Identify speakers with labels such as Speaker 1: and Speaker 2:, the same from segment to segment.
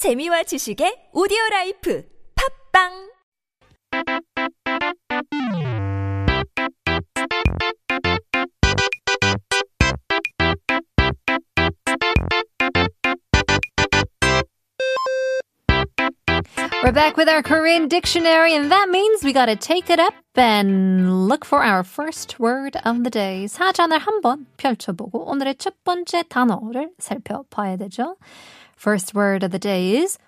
Speaker 1: 재미와 지식의 오디오 라이프 팝빵
Speaker 2: We're back with our Korean dictionary, and that means we gotta take it up and look for our first word of the day. 사전을 한번 펼쳐보고 오늘의 첫 번째 단어를 살펴봐야 되죠. First word of the day is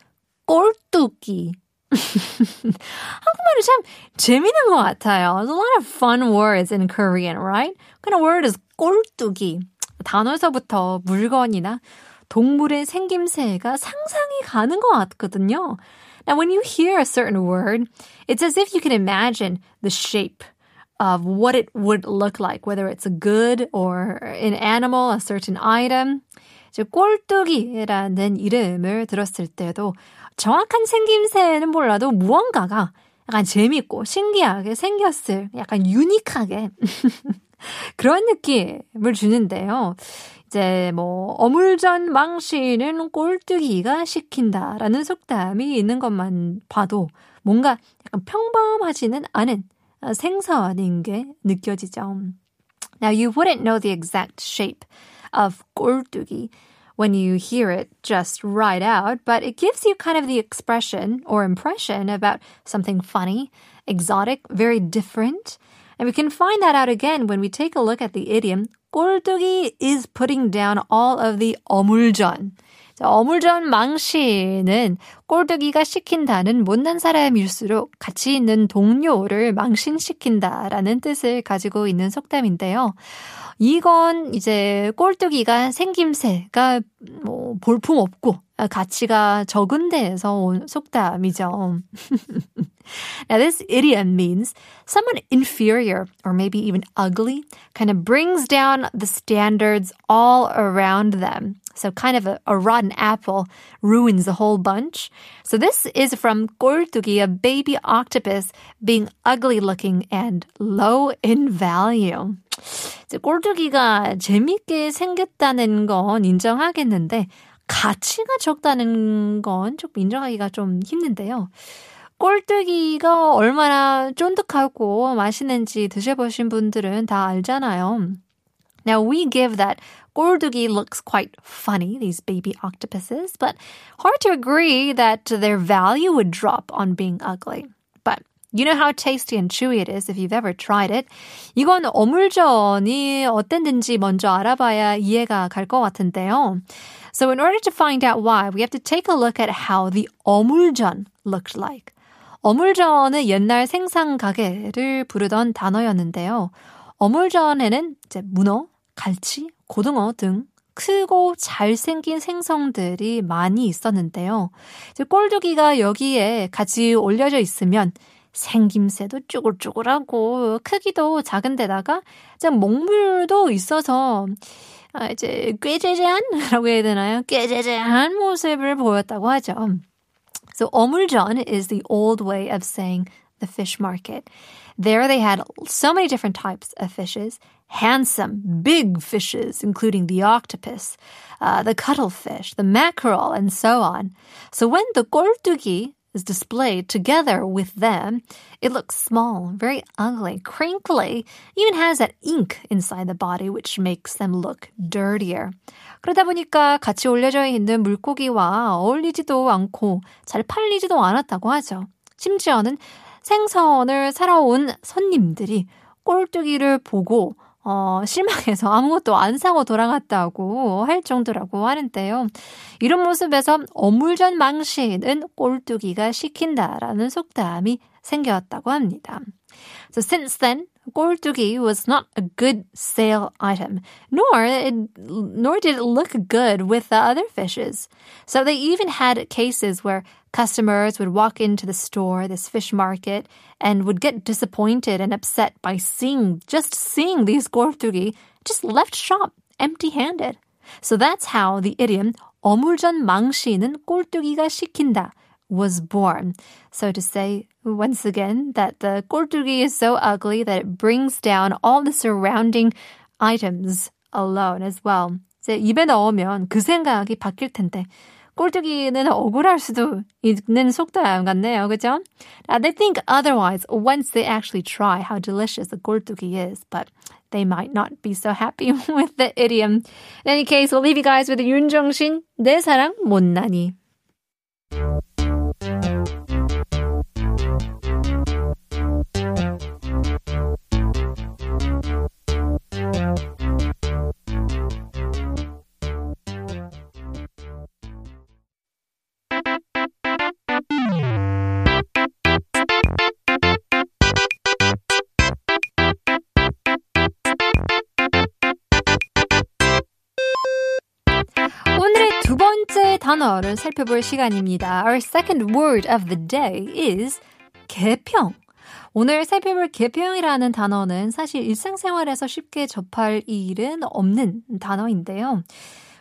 Speaker 2: 꼴뚜기. 한국말이 참 재밌는 것 같아요. There's a lot of fun words in Korean, right? What kind of word is 꼴뚜기? 단어에서부터 물건이나 동물의 생김새가 상상이 가는 것 같거든요. Now, when you hear a certain word, it's as if you can imagine the shape of what it would look like, whether it's a good or an animal, a certain item. 이제 꼴뚜기라는 이름을 들었을 때도 정확한 생김새는 몰라도 무언가가 약간 재밌고 신기하게 생겼을, 약간 유니크하게 그런 느낌을 주는데요. 이제 뭐 어물전 망신은 꼴뚜기가 시킨다라는 속담이 있는 것만 봐도 뭔가 약간 평범하지는 않은 생선인 게 느껴지죠. Now you wouldn't know the exact shape of 꼴뚜기 when you hear it just right out, but it gives you kind of the expression or impression about something funny, exotic, very different. And we can find that out again when we take a look at the idiom 꼴뚜기 is putting down all of the 어물전. 자, 어물전 망신은 꼴뚜기가 시킨다는 못난 사람일수록 같이 있는 동료를 망신시킨다라는 뜻을 가지고 있는 속담인데요. 이건 이제 꼴뚜기가 생김새가 뭐 볼품 없고 가치가 적은 데에서 온 속담이죠. now this idiom means someone inferior or maybe even ugly kind of brings down the standards all around them. So kind of a, a, rotten apple ruins the whole bunch. So this is from 꼴뚜기, a baby octopus being ugly looking and low in value. 이제 꼴뚜기가 재밌게 생겼다는 건 인정하겠는데 가치가 적다는 건 조금 인정하기가 좀 힘든데요. 꼴뚜기가 얼마나 쫀득하고 맛있는지 드셔보신 분들은 다 알잖아요. Now we give that 꼴뚜기 looks quite funny, these baby octopuses, but hard to agree that their value would drop on being ugly. But you know how tasty and chewy it is if you've ever tried it. 이건 어물전이 어땠는지 먼저 알아봐야 이해가 갈 것 같은데요. So in order to find out why, we have to take a look at how the 어물전 looked like. 어물전은 옛날 생산 가게를 부르던 단어였는데요. 어물전에는 이제 문어, 갈치, 고등어 등 크고 잘생긴 생성들이 많이 있었는데요. 이제 꼴뚜기가 여기에 같이 올려져 있으면 생김새도 쭈글쭈글하고 크기도 작은데다가 먹물도 있어서 아, 이제 꾀재재한라고 해야 되나요? 꾀재재한 모습을 보였다고 하죠. So 어물전 is the old way of saying the fish market. There they had so many different types of fishes, handsome, big fishes, including the octopus, uh, the cuttlefish, the mackerel, and so on. So when the 꼴뚜기 is displayed together with them, it looks small, very ugly, crinkly, even has that ink inside the body, which makes them look dirtier. 그러다 보니까 같이 올려져 있는 물고기와 어울리지도 않고 잘 팔리지도 않았다고 하죠. 심지어는 생선을 사러 온 손님들이 꼴뚜기를 보고 어, 실망해서 아무것도 안 사고 돌아갔다고 할 정도라고 하는데요. 이런 모습에서 어물전 망신은 꼴뚜기가 시킨다라는 속담이 생겼다고 합니다. So since then, 꼴뚜기 was not a good sale item, nor it, nor did it look good with the other fishes. So they even had cases where customers would walk into the store, this fish market, and would get disappointed and upset by seeing just seeing these 꼴뚜기 just left shop empty-handed. So that's how the idiom 어물전 망신은 꼴뚜기가 시킨다 was born. So to say once again that the 꼴뚜기 is so ugly that it brings down all the surrounding items alone as well. 이제 입에 넣으면 그 생각이 바뀔 텐데 꼴뚜기는 억울할 수도 있는 속담 같네요. 그죠? Now, they think otherwise once they actually try how delicious a 꼴뚜기 is, but they might not be so happy with the idiom. In any case, we'll leave you guys with 윤정신, 내 사랑 못나니. 단어를 살펴볼 시간입니다. Our second word of the day is 개평. 오늘 살펴볼 개평이라는 단어는 사실 일상생활에서 쉽게 접할 일은 없는 단어인데요.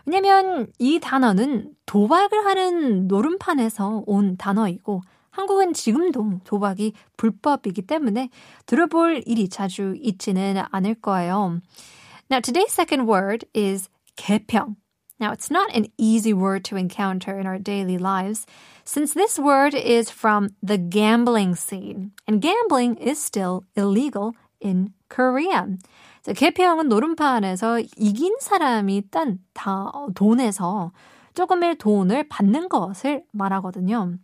Speaker 2: 왜냐면 이 단어는 도박을 하는 노름판에서 온 단어이고 한국은 지금도 도박이 불법이기 때문에 들어볼 일이 자주 있지는 않을 거예요. Now today's second word is 개평. Now, it's not an easy word to encounter in our daily lives since this word is from the gambling scene, and gambling is still illegal in Korea. 자, 개평은 노름판에서 이긴 사람이 딴 다, 돈에서 조금의 돈을 받는 것을 말하거든요.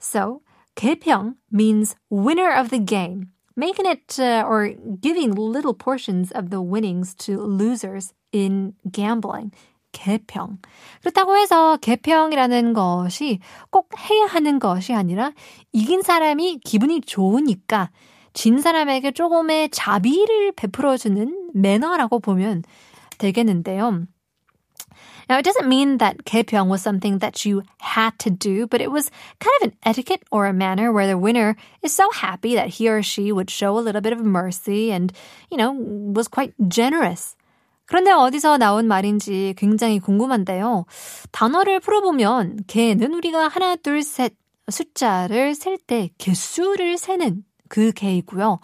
Speaker 2: So, 개평 means winner of the game, making it uh, or giving little portions of the winnings to losers in gambling. 개평. 그렇다고 해서 개평이라는 것이 꼭 해야 하는 것이 아니라 이긴 사람이 기분이 좋으니까 진 사람에게 조금의 자비를 베풀어주는 매너라고 보면 되겠는데요. Now, it doesn't mean that 개평 was something that you had to do, but it was kind of an etiquette or a manner where the winner is so happy that he or she would show a little bit of mercy and, you know, was quite generous. 그런데 어디서 나온 말인지 굉장히 궁금한데요. 단어를 풀어보면 개는 우리가 하나, 둘, 셋 숫자를 셀 때 개수를 세는 그 개이고요.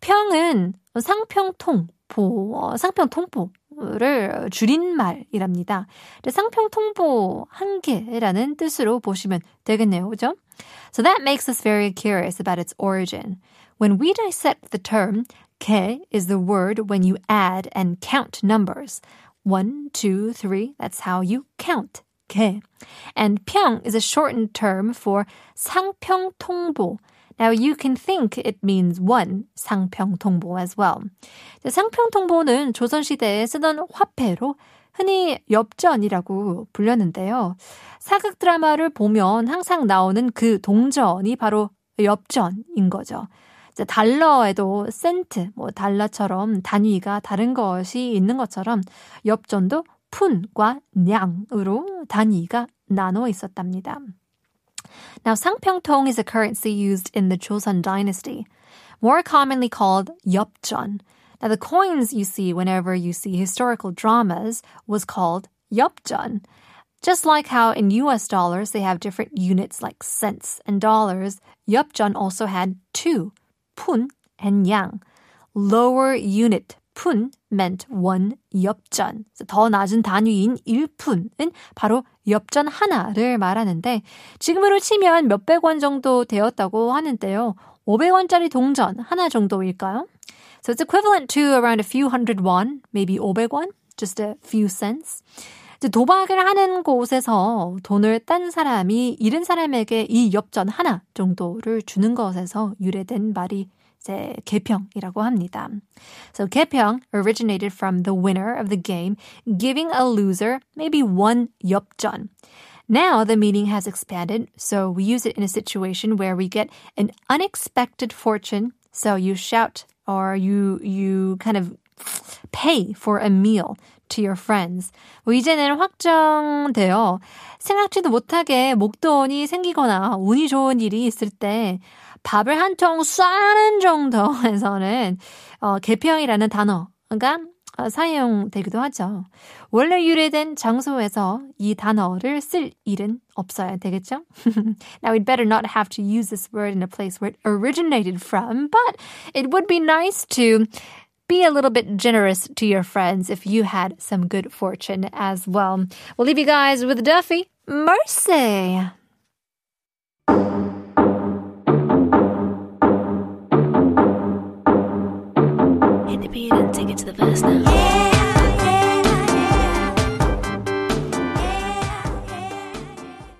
Speaker 2: 평은 상평통보, 상평통보를 줄인 말이랍니다. 상평통보 한 개라는 뜻으로 보시면 되겠네요. 그죠? So that makes us very curious about its origin. When we dissect the term, 개 is the word when you add and count numbers. One, two, three, that's how you count. 개. And 평 is a shortened term for 상평통보. Now you can think it means one, 상평통보 as well. 상평통보는 조선시대에 쓰던 화폐로 흔히 엽전이라고 불렸는데요. 사극 드라마를 보면 항상 나오는 그 동전이 바로 엽전인 거죠. 이제 달러에도 센트, 뭐 달러처럼 단위가 다른 것이 있는 것처럼 엽전도 푼과 냥으로 단위가 나눠 있었답니다. Now, 상평통 is a currency used in the Joseon dynasty, more commonly called 엽전. Now, the coins you see whenever you see historical dramas was called 엽전. Just like how in US dollars they have different units like cents and dollars, 엽전 also had two, 푼 and 양. Lower unit 푼 meant one 엽전. 더 낮은 단위인 1푼은 바로 엽전 하나를 말하는데 지금으로 치면 몇백 원 정도 되었다고 하는데요. 500원짜리 동전 하나 정도일까요? So it's equivalent to around a few hundred won, maybe 500원, just a few cents. 도박을 하는 곳에서 돈을 딴 사람이 잃은 사람에게 이 엽전 하나 정도를 주는 것에서 유래된 말이 이제 개평이라고 합니다. So 개평 originated from the winner of the game giving a loser maybe one 엽전. Now the meaning has expanded, so we use it in a situation where we get an unexpected fortune. So you shout or you you kind of pay for a meal to your friends. 뭐 이제는 확정되어 생각지도 못하게 목돈이 생기거나 운이 좋은 일이 있을 때 밥을 한 통 쏴는 정도에서는 어, 개평이라는 단어가 어, 사용되기도 하죠. 원래 유래된 장소에서 이 단어를 쓸 일은 없어야 되겠죠? Now we'd better not have to use this word in a place where it originated from, but it would be nice to be a little bit generous to your friends if you had some good fortune as well. We'll leave you guys with Duffy. Mercy.
Speaker 1: Take it to the now. Yeah.